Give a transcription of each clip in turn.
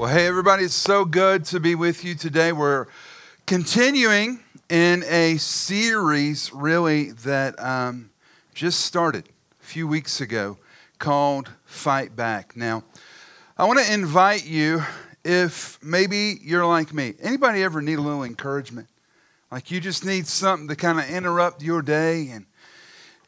Well, hey, everybody, it's so good to be with you today. We're continuing in a series, really, that um, just started a few weeks ago called Fight Back. Now, I want to invite you, if maybe you're like me, anybody ever need a little encouragement? Like you just need something to kind of interrupt your day and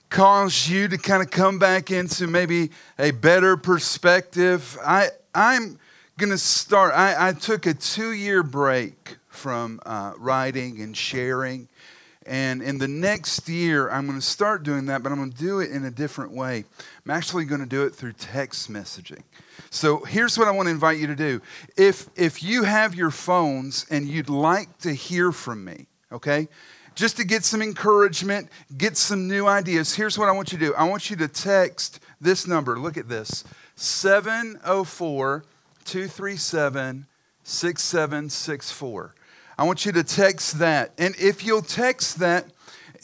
cause you to kind of come back into maybe a better perspective. I, I'm going to start. I, I, took a two year break from uh, writing and sharing. And in the next year, I'm going to start doing that, but I'm going to do it in a different way. I'm actually going to do it through text messaging. So here's what I want to invite you to do. If, if you have your phones and you'd like to hear from me, okay, just to get some encouragement, get some new ideas, here's what I want you to do. I want you to text this number. Look at this 704 237 6764. I want you to text that. And if you'll text that,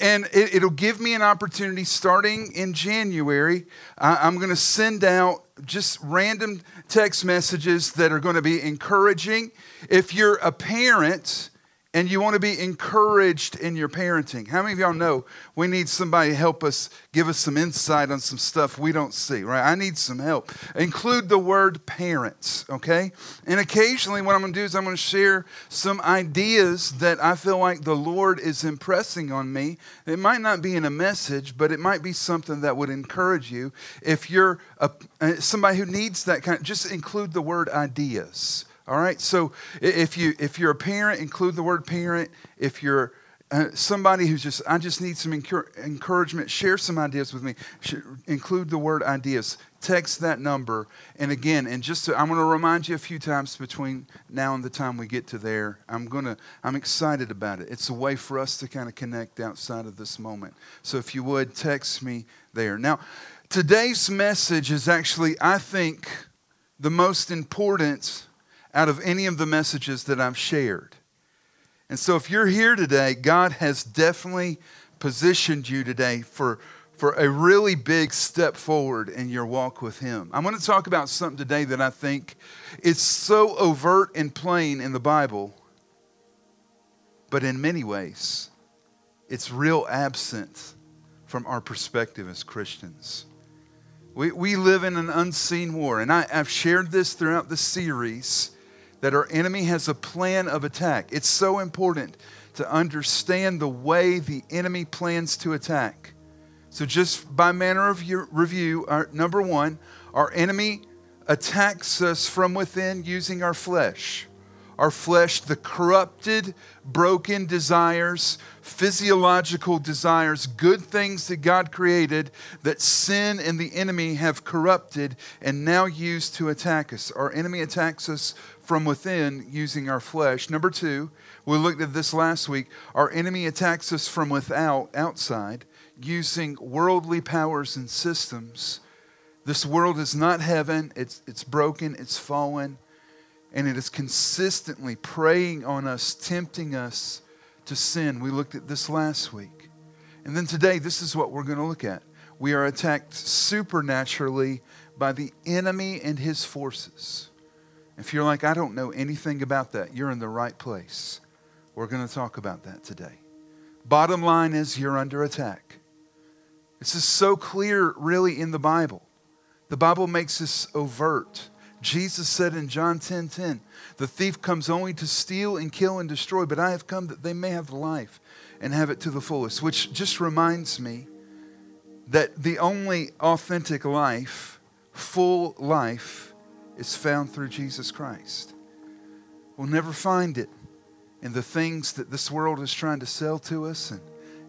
and it, will give me an opportunity starting in January. I'm going to send out just random text messages that are going to be encouraging. If you're a parent, and you want to be encouraged in your parenting. How many of y'all know we need somebody to help us, give us some insight on some stuff we don't see, right? I need some help. Include the word parents, okay? And occasionally, what I'm going to do is I'm going to share some ideas that I feel like the Lord is impressing on me. It might not be in a message, but it might be something that would encourage you. If you're a, uh, somebody who needs that kind, just include the word ideas all right. So if you if you're a parent, include the word parent. If you're uh, somebody who's just I just need some encouragement, share some ideas with me. include the word ideas. Text that number. And again, and just to, I'm going to remind you a few times between now and the time we get to there. I'm to I'm excited about it. It's a way for us to kind of connect outside of this moment. So if you would text me there. Now, today's message is actually I think the most important out of any of the messages that I've shared. And so, if you're here today, God has definitely positioned you today for, for a really big step forward in your walk with Him. I'm going to talk about something today that I think is so overt and plain in the Bible, but in many ways, it's real absent from our perspective as Christians. We, we live in an unseen war, and I, I've shared this throughout the series that our enemy has a plan of attack. It's so important to understand the way the enemy plans to attack. So, just by manner of review, our, number one, our enemy attacks us from within using our flesh. Our flesh, the corrupted, broken desires, physiological desires, good things that God created that sin and the enemy have corrupted and now used to attack us. Our enemy attacks us from within using our flesh. Number two, we looked at this last week. Our enemy attacks us from without, outside, using worldly powers and systems. This world is not heaven, it's, it's broken, it's fallen, and it is consistently preying on us, tempting us to sin. We looked at this last week. And then today, this is what we're going to look at. We are attacked supernaturally by the enemy and his forces. If you're like, I don't know anything about that, you're in the right place. We're going to talk about that today. Bottom line is, you're under attack. This is so clear, really, in the Bible. The Bible makes this overt. Jesus said in John 10 10, The thief comes only to steal and kill and destroy, but I have come that they may have life and have it to the fullest. Which just reminds me that the only authentic life, full life, is found through Jesus Christ. We'll never find it in the things that this world is trying to sell to us and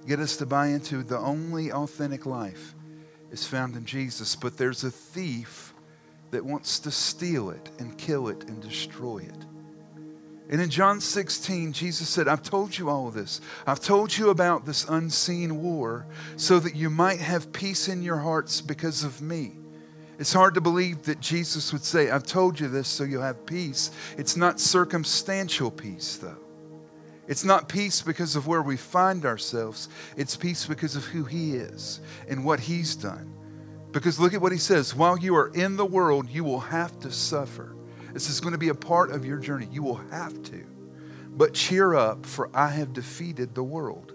get us to buy into. The only authentic life is found in Jesus. But there's a thief that wants to steal it and kill it and destroy it. And in John 16, Jesus said, I've told you all this. I've told you about this unseen war so that you might have peace in your hearts because of me. It's hard to believe that Jesus would say, I've told you this so you'll have peace. It's not circumstantial peace, though. It's not peace because of where we find ourselves, it's peace because of who He is and what He's done. Because look at what He says while you are in the world, you will have to suffer. This is going to be a part of your journey. You will have to. But cheer up, for I have defeated the world.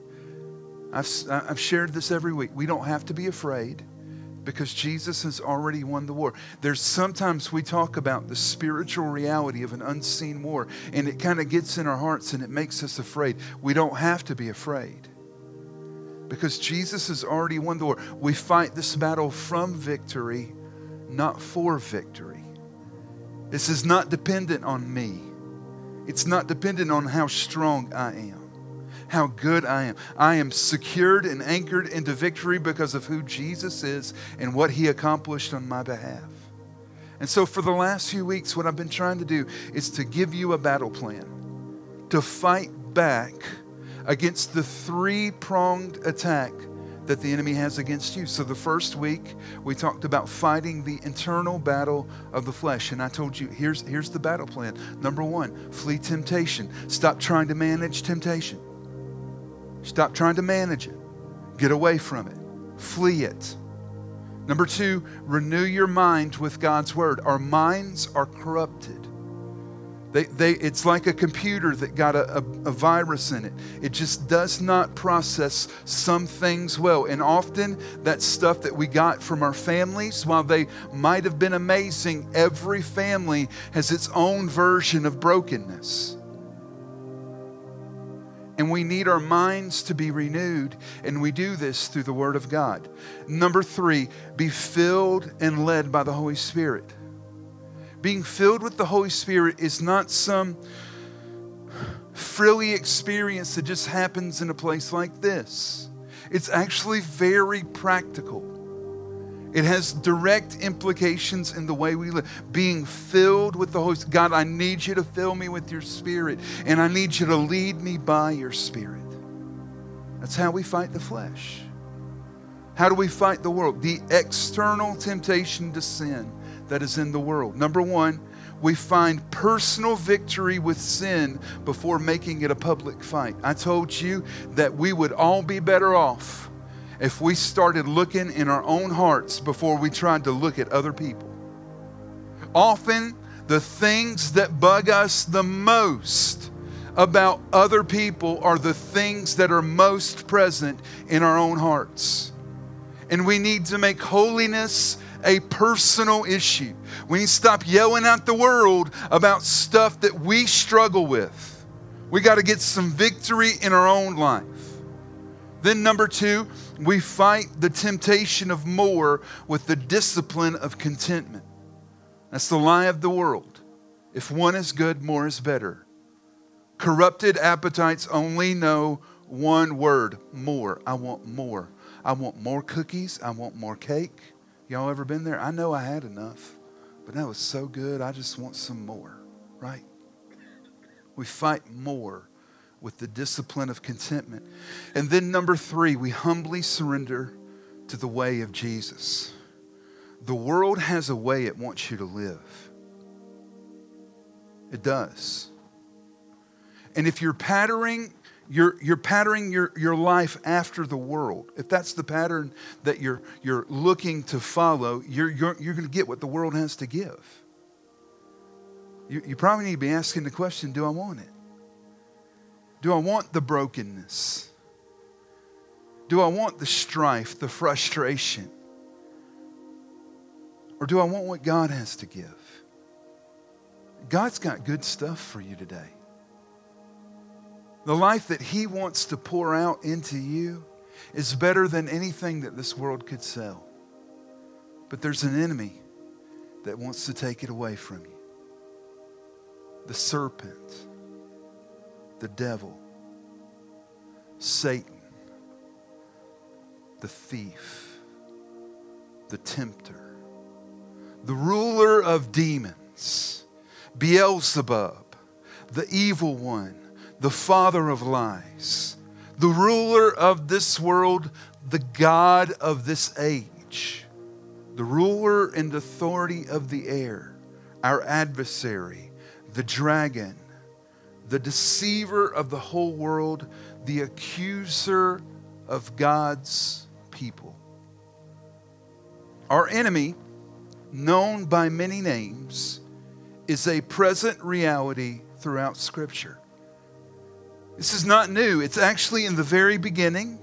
I've, I've shared this every week. We don't have to be afraid because Jesus has already won the war. There's sometimes we talk about the spiritual reality of an unseen war, and it kind of gets in our hearts and it makes us afraid. We don't have to be afraid because Jesus has already won the war. We fight this battle from victory, not for victory. This is not dependent on me. It's not dependent on how strong I am, how good I am. I am secured and anchored into victory because of who Jesus is and what he accomplished on my behalf. And so, for the last few weeks, what I've been trying to do is to give you a battle plan to fight back against the three pronged attack that the enemy has against you. So, the first week, we talked about fighting the internal battle of the flesh. And I told you, here's, here's the battle plan. Number one, flee temptation. Stop trying to manage temptation. Stop trying to manage it. Get away from it. Flee it. Number two, renew your mind with God's word. Our minds are corrupted. They, they, it's like a computer that got a, a, a, virus in it. It just does not process some things well. And often that stuff that we got from our families, while they might have been amazing, every family has its own version of brokenness. And we need our minds to be renewed, and we do this through the Word of God. Number three, be filled and led by the Holy Spirit being filled with the Holy Spirit is not some frilly experience that just happens in a place like this. It's actually very practical. It has direct implications in the way we live. Being filled with the Holy Spirit. God, I need you to fill me with your Spirit, and I need you to lead me by your Spirit. That's how we fight the flesh. How do we fight the world? The external temptation to sin that is in the world. Number one, we find personal victory with sin before making it a public fight. I told you that we would all be better off if we started looking in our own hearts before we tried to look at other people. Often, the things that bug us the most about other people are the things that are most present in our own hearts. And we need to make holiness a personal issue. We need to stop yelling at the world about stuff that we struggle with. We got to get some victory in our own life. Then, number two, we fight the temptation of more with the discipline of contentment. That's the lie of the world. If one is good, more is better. Corrupted appetites only know one word more. I want more. I want more cookies. I want more cake. Y'all ever been there? I know I had enough, but that was so good. I just want some more, right? We fight more with the discipline of contentment. And then, number three, we humbly surrender to the way of Jesus. The world has a way it wants you to live, it does. And if you're patterning you're, you're patterning your, your life after the world, if that's the pattern that you're, you're looking to follow, you're, you're, you're going to get what the world has to give. You, you probably need to be asking the question do I want it? Do I want the brokenness? Do I want the strife, the frustration? Or do I want what God has to give? God's got good stuff for you today. The life that He wants to pour out into you is better than anything that this world could sell. But there's an enemy that wants to take it away from you the serpent, the devil, Satan, the thief, the tempter, the ruler of demons, Beelzebub the evil one, the father of lies, the ruler of this world, the God of this age, the ruler and authority of the air, our adversary, the dragon, the deceiver of the whole world, the accuser of God's people. Our enemy, known by many names, is a present reality throughout Scripture. This is not new, it's actually in the very beginning,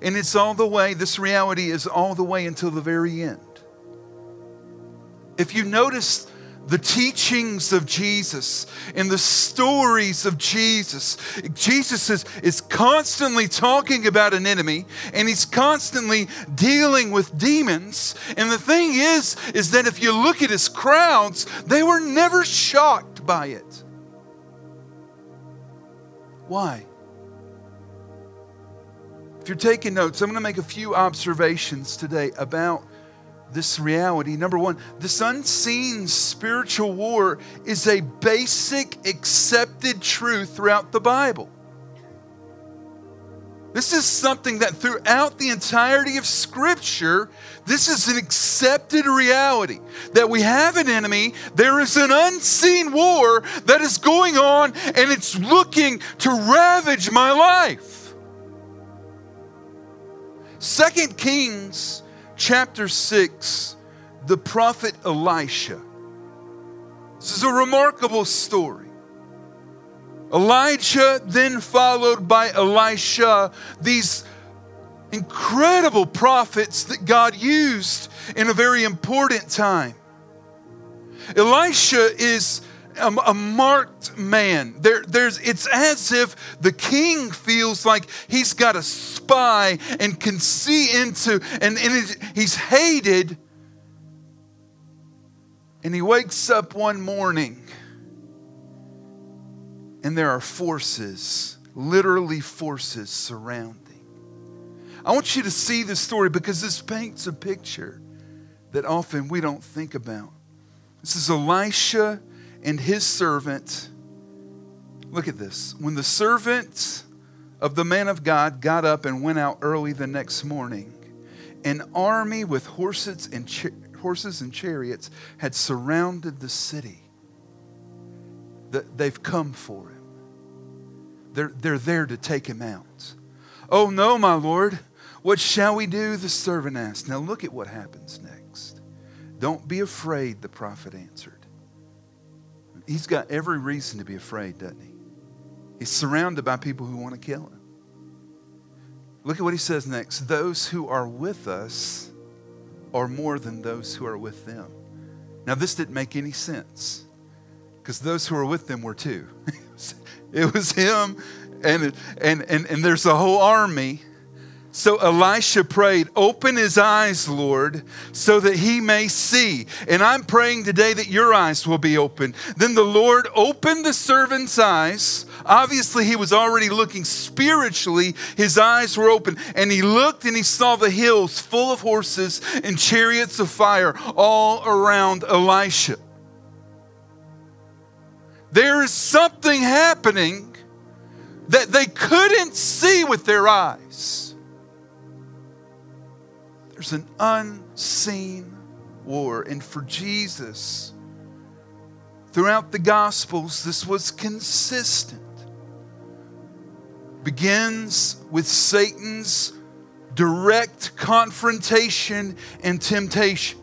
and it's all the way, this reality is all the way until the very end. If you notice the teachings of Jesus and the stories of Jesus. Jesus is, is constantly talking about an enemy and he's constantly dealing with demons. And the thing is, is that if you look at his crowds, they were never shocked by it. Why? If you're taking notes, I'm going to make a few observations today about this reality. Number one, this unseen spiritual war is a basic accepted truth throughout the Bible. This is something that throughout the entirety of Scripture, this is an accepted reality that we have an enemy, there is an unseen war that is going on, and it's looking to ravage my life. Second Kings chapter 6, the prophet Elisha. This is a remarkable story. Elijah, then followed by Elisha, these incredible prophets that God used in a very important time. Elisha is a, a marked man. There, there's, it's as if the king feels like he's got a spy and can see into, and, and he's hated. And he wakes up one morning, and there are forces, literally forces, surrounding. I want you to see this story because this paints a picture that often we don't think about. This is Elisha and his servant. Look at this. When the servant of the man of God got up and went out early the next morning, an army with horses and, horses and chariots had surrounded the city. They've come for him. They're, they're there to take him out. Oh, no, my Lord. What shall we do? The servant asked. Now look at what happens next. Don't be afraid, the prophet answered he's got every reason to be afraid, doesn't he? He's surrounded by people who want to kill him. Look at what he says next. Those who are with us are more than those who are with them. Now, this didn't make any sense because those who are with them were two. it was him, and, and, and, and there's a whole army so Elisha prayed, Open his eyes, Lord, so that he may see. And I'm praying today that your eyes will be open. Then the Lord opened the servant's eyes. Obviously, he was already looking spiritually. His eyes were open. And he looked and he saw the hills full of horses and chariots of fire all around Elisha. There is something happening that they couldn't see with their eyes. There's an unseen war. And for Jesus, throughout the Gospels, this was consistent. Begins with Satan's direct confrontation and temptation.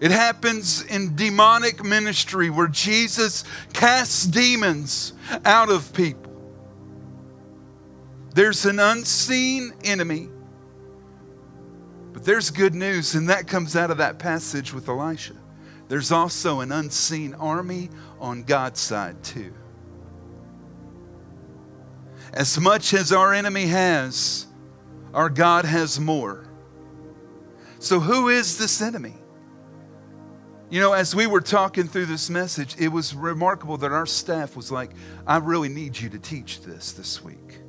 It happens in demonic ministry where Jesus casts demons out of people. There's an unseen enemy, but there's good news, and that comes out of that passage with Elisha. There's also an unseen army on God's side, too. As much as our enemy has, our God has more. So, who is this enemy? You know, as we were talking through this message, it was remarkable that our staff was like, I really need you to teach this this week.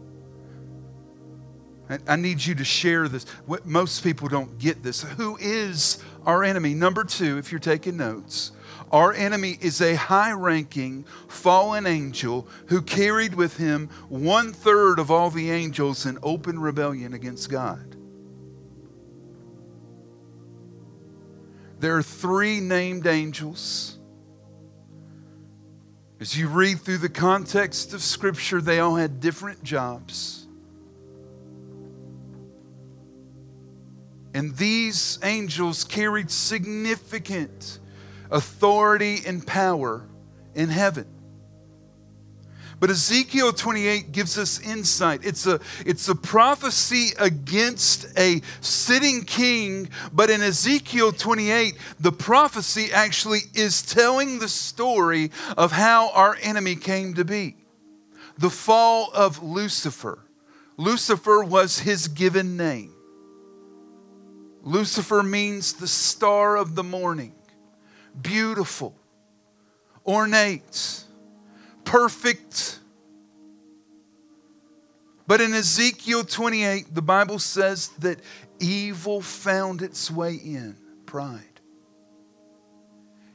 I need you to share this. Most people don't get this. Who is Our enemy, number two, if you're taking notes, our enemy is a high ranking fallen angel who carried with him one third of all the angels in open rebellion against God. There are three named angels. As you read through the context of Scripture, they all had different jobs. And these angels carried significant authority and power in heaven. But Ezekiel 28 gives us insight. It's a, it's a prophecy against a sitting king, but in Ezekiel 28, the prophecy actually is telling the story of how our enemy came to be the fall of Lucifer. Lucifer was his given name. Lucifer means the star of the morning, beautiful, ornate perfect. But in Ezekiel 28, the Bible says that evil found its way in pride.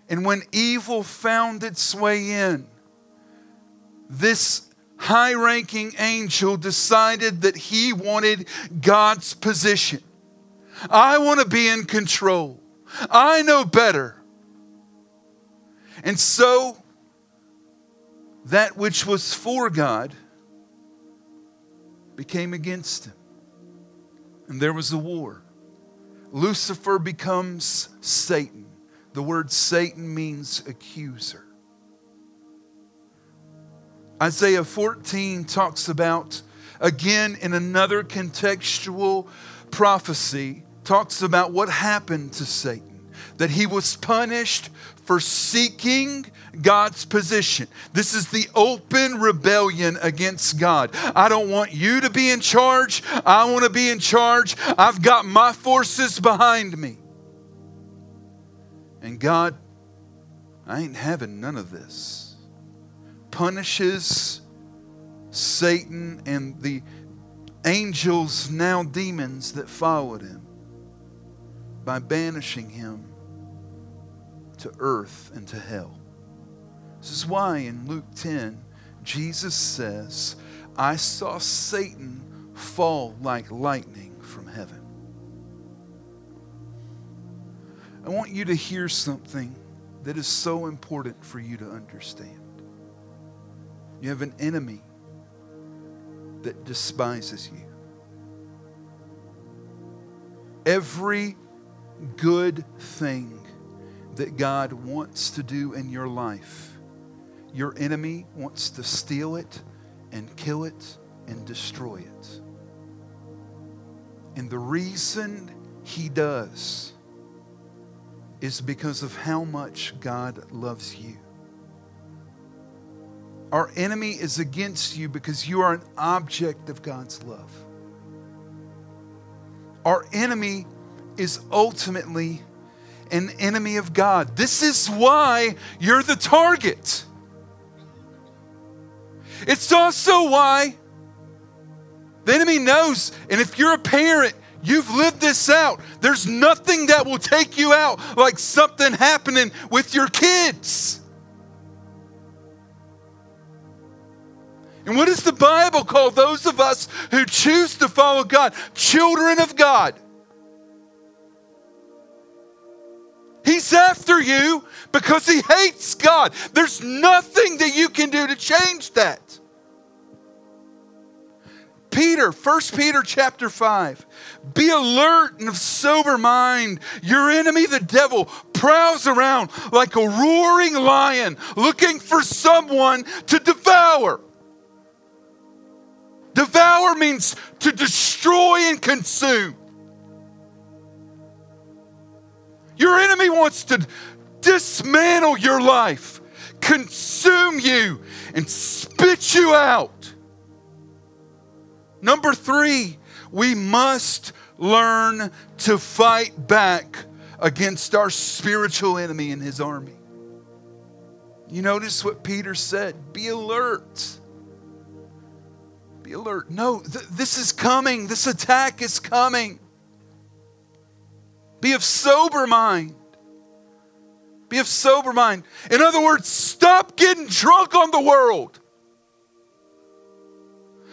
And when evil found its way in, this high ranking angel decided that he wanted God's position. I want to be in control. I know better. And so that which was for God became against him. And there was a war. Lucifer becomes Satan. The word Satan means accuser. Isaiah 14 talks about, again, in another contextual prophecy, talks about what happened to Satan. That he was punished for seeking God's position. This is the open rebellion against God. I don't want you to be in charge. I want to be in charge. I've got my forces behind me. And God, I ain't having none of this. Punishes Satan and the angels, now demons, that followed him by banishing him to earth and to hell. This is why in Luke 10, Jesus says, I saw Satan fall like lightning from heaven. I want you to hear something that is so important for you to understand. You have an enemy that despises you. Every good thing that God wants to do in your life, your enemy wants to steal it and kill it and destroy it. And the reason he does is because of how much God loves you. Our enemy is against you because you are an object of God's love. Our enemy is ultimately an enemy of God. This is why you're the target. It's also why the enemy knows, and if you're a parent, you've lived this out. There's nothing that will take you out like something happening with your kids. And what does the Bible call those of us who choose to follow God? Children of God. He's after you because he hates God. There's nothing that you can do to change that. Peter, 1 Peter chapter 5. Be alert and of sober mind. Your enemy, the devil, prowls around like a roaring lion looking for someone to devour. Devour means to destroy and consume. Your enemy wants to dismantle your life, consume you, and spit you out. Number three, we must learn to fight back against our spiritual enemy and his army. You notice what Peter said be alert. Be alert. No, th- this is coming. This attack is coming. Be of sober mind. Be of sober mind. In other words, stop getting drunk on the world.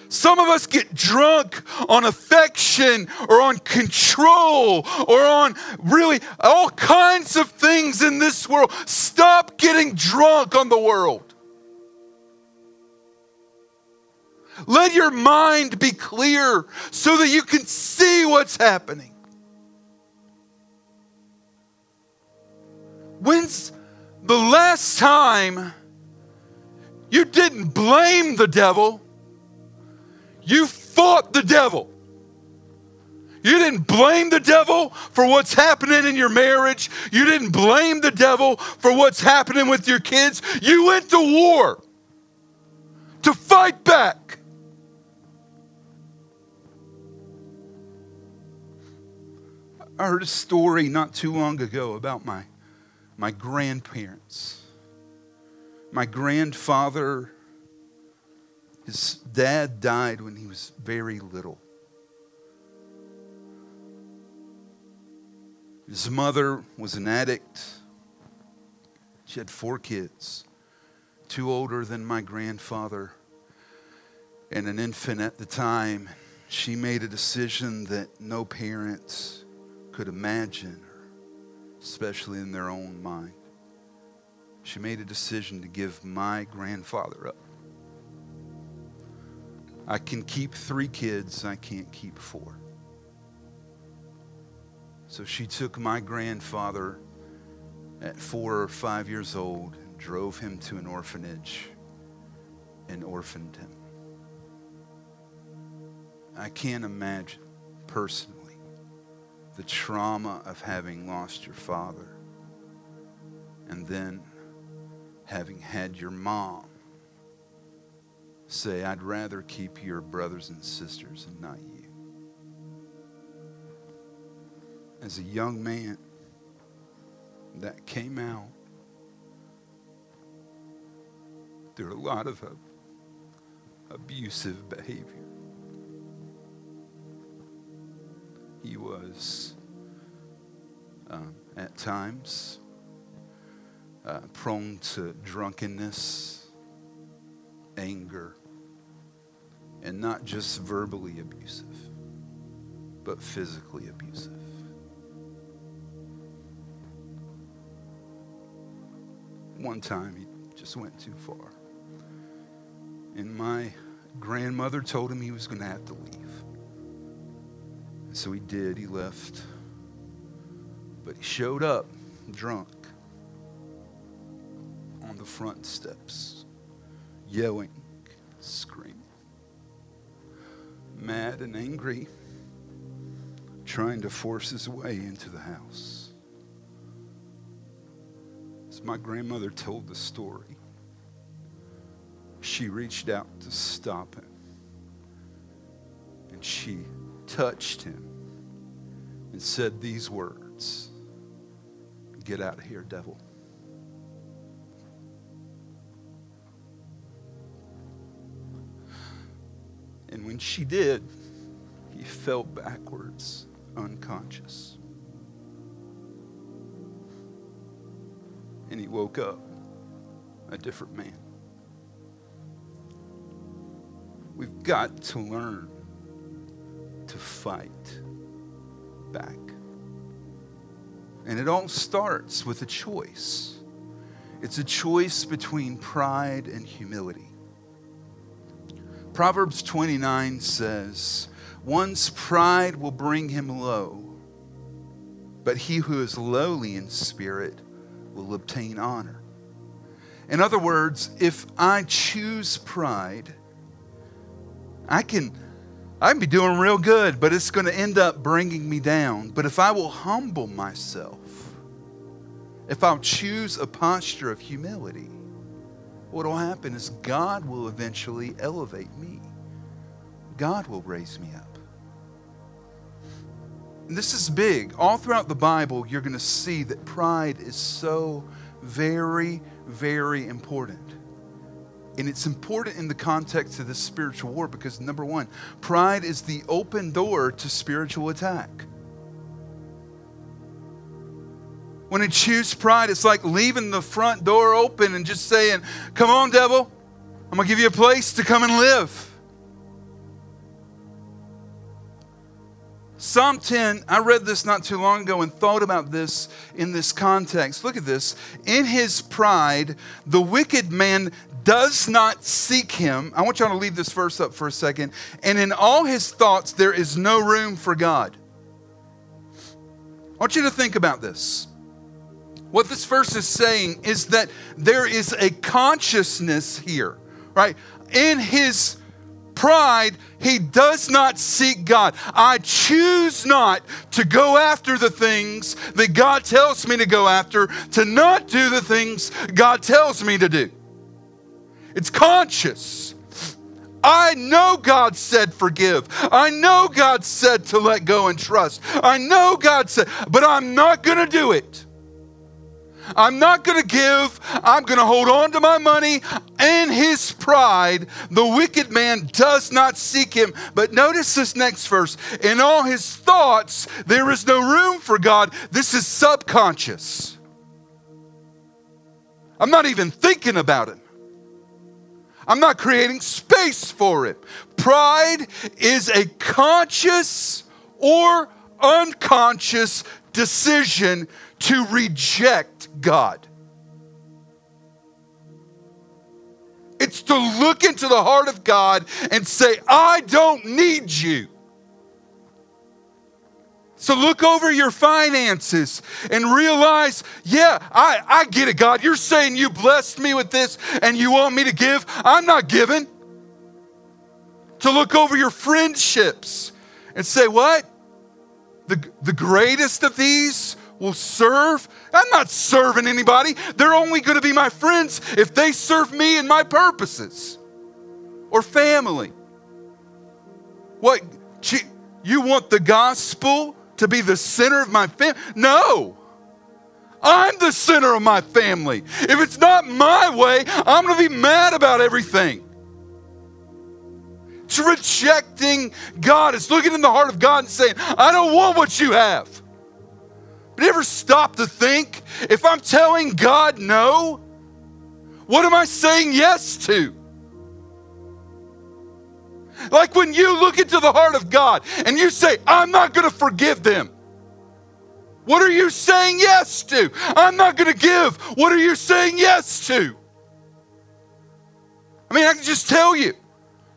Some of us get drunk on affection or on control or on really all kinds of things in this world. Stop getting drunk on the world. Let your mind be clear so that you can see what's happening. When's the last time you didn't blame the devil? You fought the devil. You didn't blame the devil for what's happening in your marriage. You didn't blame the devil for what's happening with your kids. You went to war to fight back. I heard a story not too long ago about my, my grandparents. My grandfather, his dad died when he was very little. His mother was an addict. She had four kids, two older than my grandfather, and an infant at the time. She made a decision that no parents could imagine, especially in their own mind. She made a decision to give my grandfather up. I can keep three kids, I can't keep four. So she took my grandfather at four or five years old drove him to an orphanage and orphaned him. I can't imagine personally the trauma of having lost your father and then having had your mom say, I'd rather keep your brothers and sisters and not you. As a young man, that came out through a lot of abusive behavior. He was, um, at times, uh, prone to drunkenness, anger, and not just verbally abusive, but physically abusive. One time he just went too far. And my grandmother told him he was going to have to leave. So he did, he left. But he showed up drunk on the front steps, yelling, screaming, mad and angry, trying to force his way into the house. As my grandmother told the story, she reached out to stop him. And she touched him and said these words Get out of here, devil. And when she did, he fell backwards, unconscious. And he woke up a different man. We've got to learn to fight back. And it all starts with a choice. It's a choice between pride and humility. Proverbs 29 says, One's pride will bring him low, but he who is lowly in spirit will obtain honor. In other words, if I choose pride, I can I can be doing real good, but it's going to end up bringing me down. But if I will humble myself, if I'll choose a posture of humility, what will happen is God will eventually elevate me. God will raise me up. And this is big. All throughout the Bible, you're going to see that pride is so very, very important. And it's important in the context of this spiritual war because, number one, pride is the open door to spiritual attack. When we choose pride, it's like leaving the front door open and just saying, Come on, devil, I'm going to give you a place to come and live. Psalm 10, I read this not too long ago and thought about this in this context. Look at this. In his pride, the wicked man does not seek him. I want y'all to leave this verse up for a second. And in all his thoughts, there is no room for God. I want you to think about this. What this verse is saying is that there is a consciousness here, right? In his pride, he does not seek God. I choose not to go after the things that God tells me to go after, to not do the things God tells me to do. It's conscious. I know God said forgive. I know God said to let go and trust. I know God said, but I'm not going to do it. I'm not going to give. I'm going to hold on to my money. In his pride, the wicked man does not seek him. But notice this next verse. In all his thoughts, there is no room for God. This is subconscious. I'm not even thinking about it. I'm not creating space for it. Pride is a conscious or unconscious decision to reject God. It's to look into the heart of God and say, I don't need you. So look over your finances and realize, yeah, I, I get it, God. You're saying you blessed me with this and you want me to give. I'm not giving. To look over your friendships and say, what? The, the greatest of these will serve. I'm not serving anybody. They're only going to be my friends if they serve me and my purposes. Or family. What? You want the gospel to be the center of my family? No. I'm the center of my family. If it's not my way, I'm going to be mad about everything. It's rejecting God. It's looking in the heart of God and saying, I don't want what you have. But ever stop to think if I'm telling God no, what am I saying yes to? Like when you look into the heart of God and you say, I'm not going to forgive them. What are you saying yes to? I'm not going to give. What are you saying yes to? I mean, I can just tell you,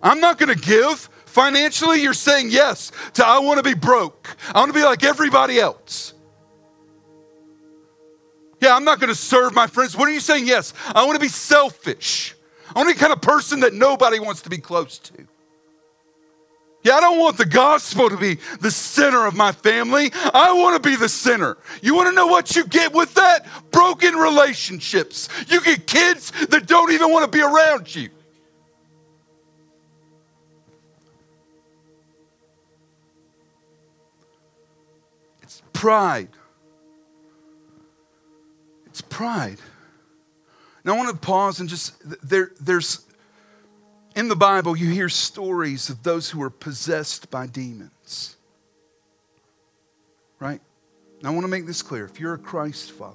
I'm not going to give. Financially, you're saying yes to I want to be broke. I want to be like everybody else. Yeah, I'm not going to serve my friends. What are you saying? Yes, I want to be selfish. I want to be the kind of person that nobody wants to be close to. Yeah, I don't want the gospel to be the center of my family. I want to be the center. You want to know what you get with that? Broken relationships. You get kids that don't even want to be around you. It's pride. Pride. Now I want to pause and just there, there's in the Bible you hear stories of those who are possessed by demons. Right? Now I want to make this clear. If you're a Christ follower,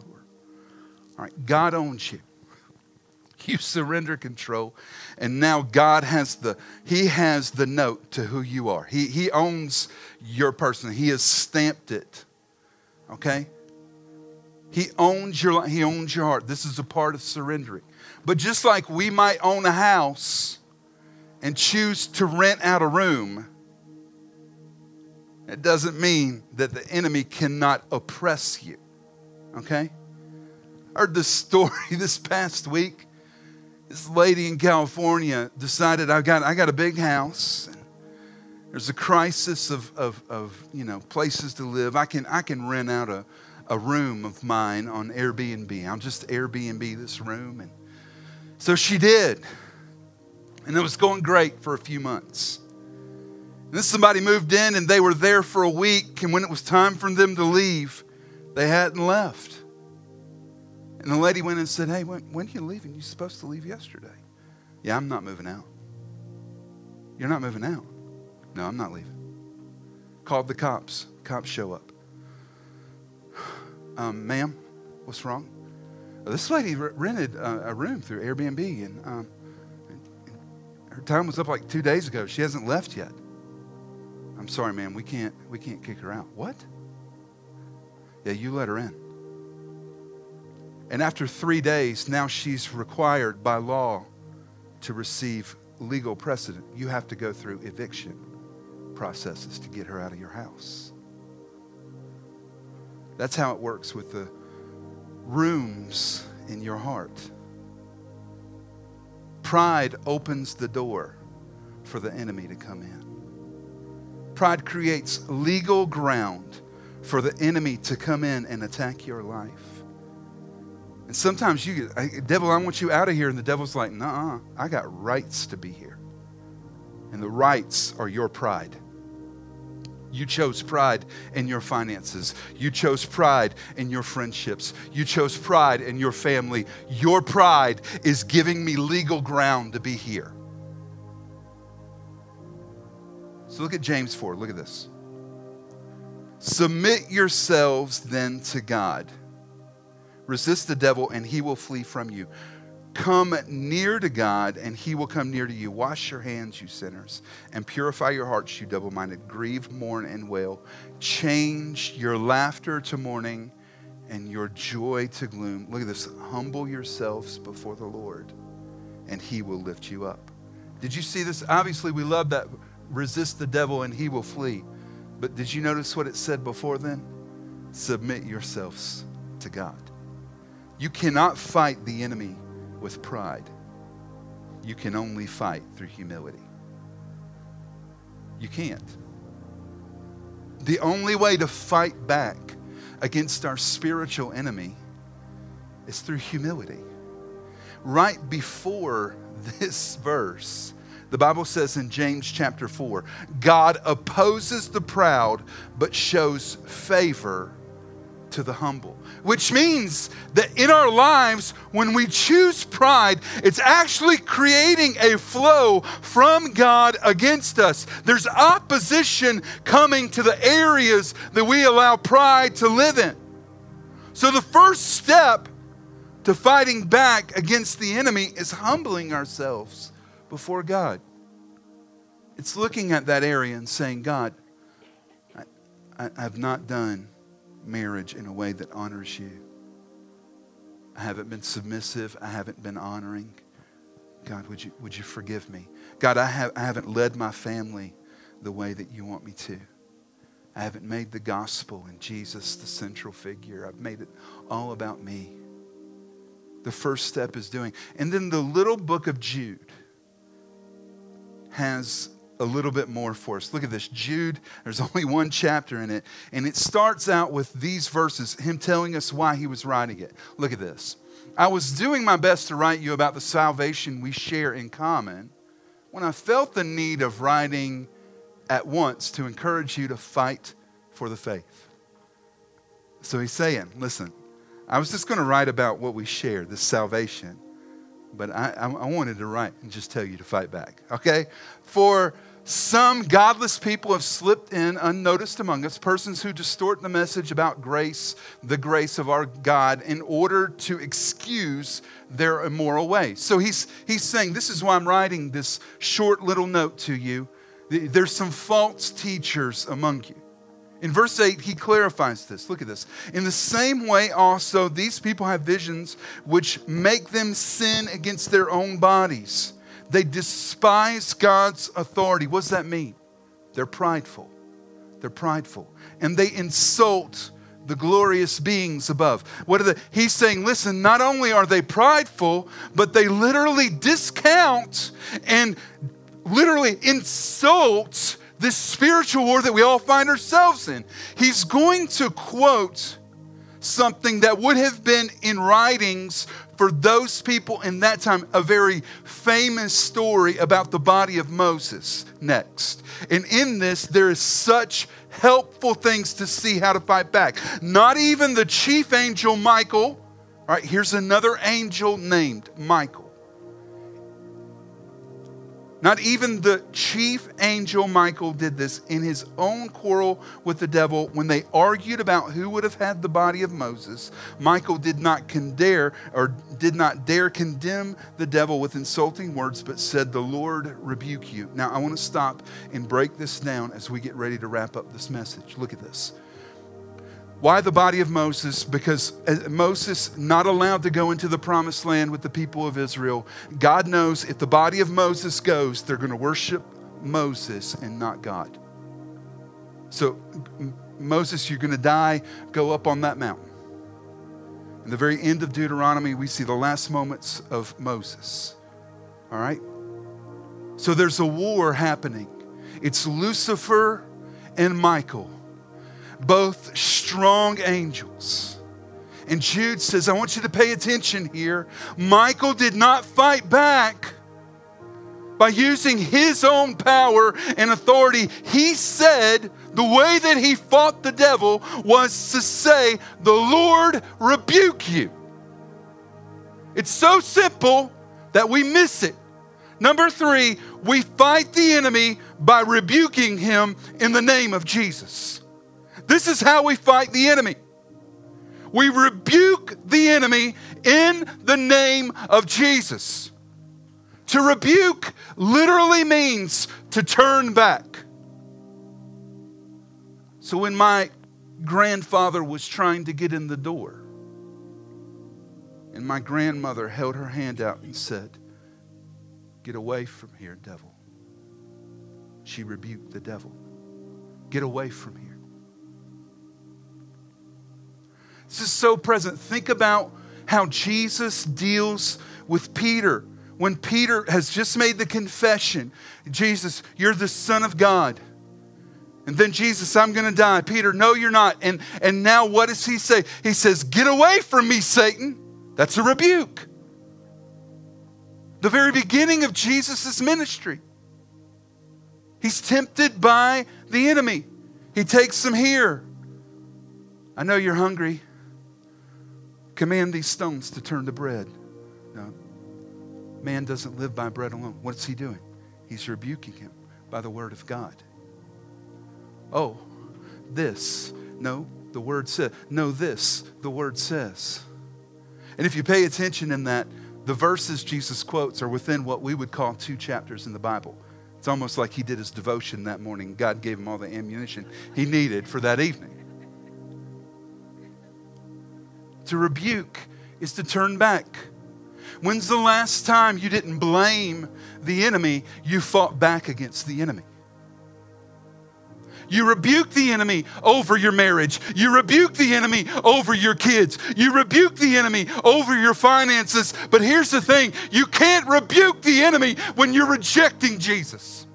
all right, God owns you. You surrender control, and now God has the He has the note to who you are. He He owns your person. He has stamped it. Okay? He owns your he owns your heart. This is a part of surrendering. But just like we might own a house and choose to rent out a room, it doesn't mean that the enemy cannot oppress you. Okay? I heard this story this past week. This lady in California decided I got I got a big house. There's a crisis of, of, of you know places to live. I can I can rent out a a room of mine on Airbnb. I'll just Airbnb this room. And so she did. And it was going great for a few months. And then somebody moved in and they were there for a week. And when it was time for them to leave, they hadn't left. And the lady went and said, Hey, when, when are you leaving? You're supposed to leave yesterday. Yeah, I'm not moving out. You're not moving out. No, I'm not leaving. Called the cops. Cops show up um, ma'am, What's wrong? This lady rented a room through Airbnb, and, um, and her time was up like two days ago. She hasn't left yet. I'm sorry, ma'am. We can't. We can't kick her out. What? Yeah, you let her in. And after three days, now she's required by law to receive legal precedent. You have to go through eviction processes to get her out of your house. That's how it works with the rooms in your heart. Pride opens the door for the enemy to come in. Pride creates legal ground for the enemy to come in and attack your life. And sometimes you get, devil, I want you out of here. And the devil's like, nah, I got rights to be here. And the rights are your pride. You chose pride in your finances. You chose pride in your friendships. You chose pride in your family. Your pride is giving me legal ground to be here. So look at James 4. Look at this. Submit yourselves then to God. Resist the devil, and he will flee from you. Come near to God, and he will come near to you. Wash your hands, you sinners, and purify your hearts, you double minded. Grieve, mourn, and wail. Change your laughter to mourning and your joy to gloom. Look at this. Humble yourselves before the Lord, and he will lift you up. Did you see this? Obviously, we love that. Resist the devil, and he will flee. But did you notice what it said before then? Submit yourselves to God. You cannot fight the enemy with pride. You can only fight through humility. You can't. The only way to fight back against our spiritual enemy is through humility. Right before this verse, the Bible says in James chapter 4 God opposes the proud, but shows favor to the humble. Which means that in our lives, when we choose pride, it's actually creating a flow from God against us. There's opposition coming to the areas that we allow pride to live in. So the first step to fighting back against the enemy is humbling ourselves before God. It's looking at that area and saying, God, I, I, have not done marriage in a way that honors you. I haven't been submissive. I haven't been honoring. God, would you, would you forgive me? God, I, have, I haven't led my family the way that you want me to. I haven't made the gospel and Jesus the central figure. I've made it all about me. The first step is doing. And then the little book of Jude has a little bit more for us. Look at this. Jude, there's only one chapter in it, and it starts out with these verses, him telling us why he was writing it. Look at this. I was doing my best to write you about the salvation we share in common when I felt the need of writing at once to encourage you to fight for the faith. So he's saying, listen, I was just going to write about what we share, this salvation, but I, I, wanted to write and just tell you to fight back, okay? For some godless people have slipped in unnoticed among us, persons who distort the message about grace, the grace of our God, in order to excuse their immoral ways. So he's, he's saying, This is why I'm writing this short little note to you. There's some false teachers among you. In verse 8, he clarifies this. Look at this. In the same way, also, these people have visions which make them sin against their own bodies they despise God's authority. What does that mean? They're prideful. They're prideful. And they insult the glorious beings above. What are the He's saying, listen, not only are they prideful, but they literally discount and literally insult this spiritual war that we all find ourselves in. He's going to quote something that would have been in writings for those people in that time a very famous story about the body of Moses next. And in this, there is such helpful things to see how to fight back. Not even the chief angel Michael, all right, here's another angel named Michael. Not even the chief angel Michael did this in his own quarrel with the devil when they argued about who would have had the body of Moses. Michael did not condare or did not dare condemn the devil with insulting words, but said, The Lord rebuke you. Now I want to stop and break this down as we get ready to wrap up this message. Look at this. Why the body of Moses? Because uh, Moses not allowed to go into the promised land with the people of Israel. God knows if the body of Moses goes, they're going to worship Moses and not God. So, Moses, you're going to die. Go up on that mountain. In the very end of Deuteronomy, we see the last moments of Moses. All right? So there's a war happening. It's Lucifer and Michael both strong angels. And Jude says, I want you to pay attention here. Michael did not fight back by using his own power and authority. He said the way that he fought the devil was to say, The Lord rebuke you. It's so simple that we miss it. Number three, we fight the enemy by rebuking him in the name of Jesus. This is how we fight the enemy. We rebuke the enemy in the name of Jesus. To rebuke literally means to turn back. So when my grandfather was trying to get in the door, and my grandmother held her hand out and said, Get away from here, devil. She rebuked the devil. Get away from here. This is so present. Think about how Jesus deals with Peter. When Peter has just made the confession, Jesus, you're the Son of God. And then Jesus, I'm going to die. Peter, no, you're not. And, and now what does he say? He says, Get away from me, Satan. That's a rebuke. The very beginning of Jesus' ministry. He's tempted by the enemy. He takes him here. I know you're hungry. Command these stones to turn to bread. No, man doesn't live by bread alone. What's he doing? He's rebuking him by the word of God. Oh, this. No, the word says. No, this. The word says. And if you pay attention in that, the verses Jesus quotes are within what we would call two chapters in the Bible. It's almost like he did his devotion that morning. God gave him all the ammunition he needed for that evening. To rebuke is to turn back. When's the last time you didn't blame the enemy, you fought back against the enemy? You rebuke the enemy over your marriage. You rebuke the enemy over your kids. You rebuke the enemy over your finances. But here's the thing you can't rebuke the enemy when you're rejecting Jesus.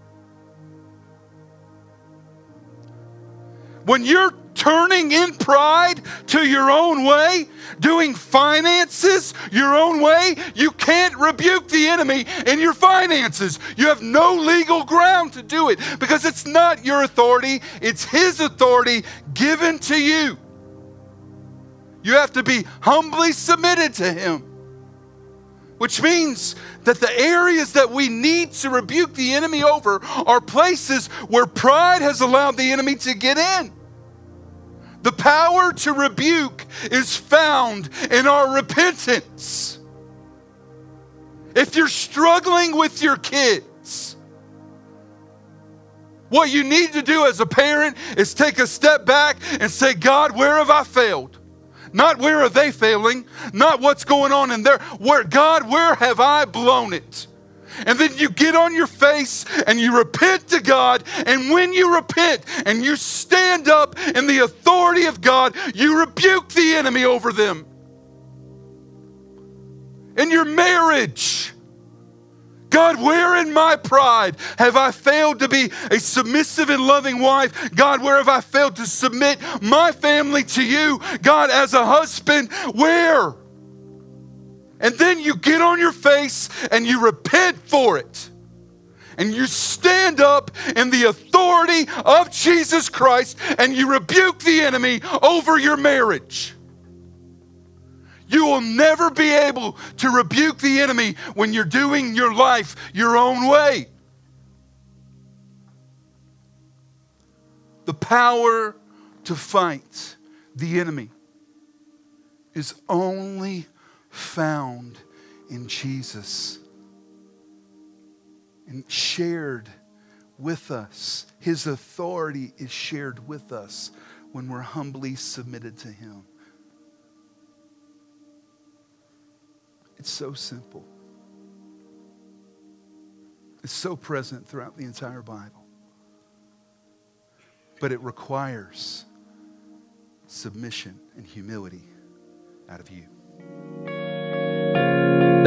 When you're turning in pride to your own way, doing finances your own way, you can't rebuke the enemy in your finances. You have no legal ground to do it because it's not your authority, it's His authority given to you. You have to be humbly submitted to Him. Which means that the areas that we need to rebuke the enemy over are places where pride has allowed the enemy to get in. The power to rebuke is found in our repentance. If you're struggling with your kids, what you need to do as a parent is take a step back and say, God, where have I failed? Not where are they failing, not what's going on in there. Where God, where have I blown it? And then you get on your face and you repent to God. And when you repent and you stand up in the authority of God, you rebuke the enemy over them. In your marriage, God, where in my pride have I failed to be a submissive and loving wife? God, where have I failed to submit my family to you? God, as a husband, where? And then you get on your face and you repent for it. And you stand up in the authority of Jesus Christ and you rebuke the enemy over your marriage. You will never be able to rebuke the enemy when you're doing your life your own way. The power to fight the enemy is only found in Jesus and shared with us. His authority is shared with us when we're humbly submitted to Him. It's so simple. It's so present throughout the entire Bible. But it requires submission and humility out of you.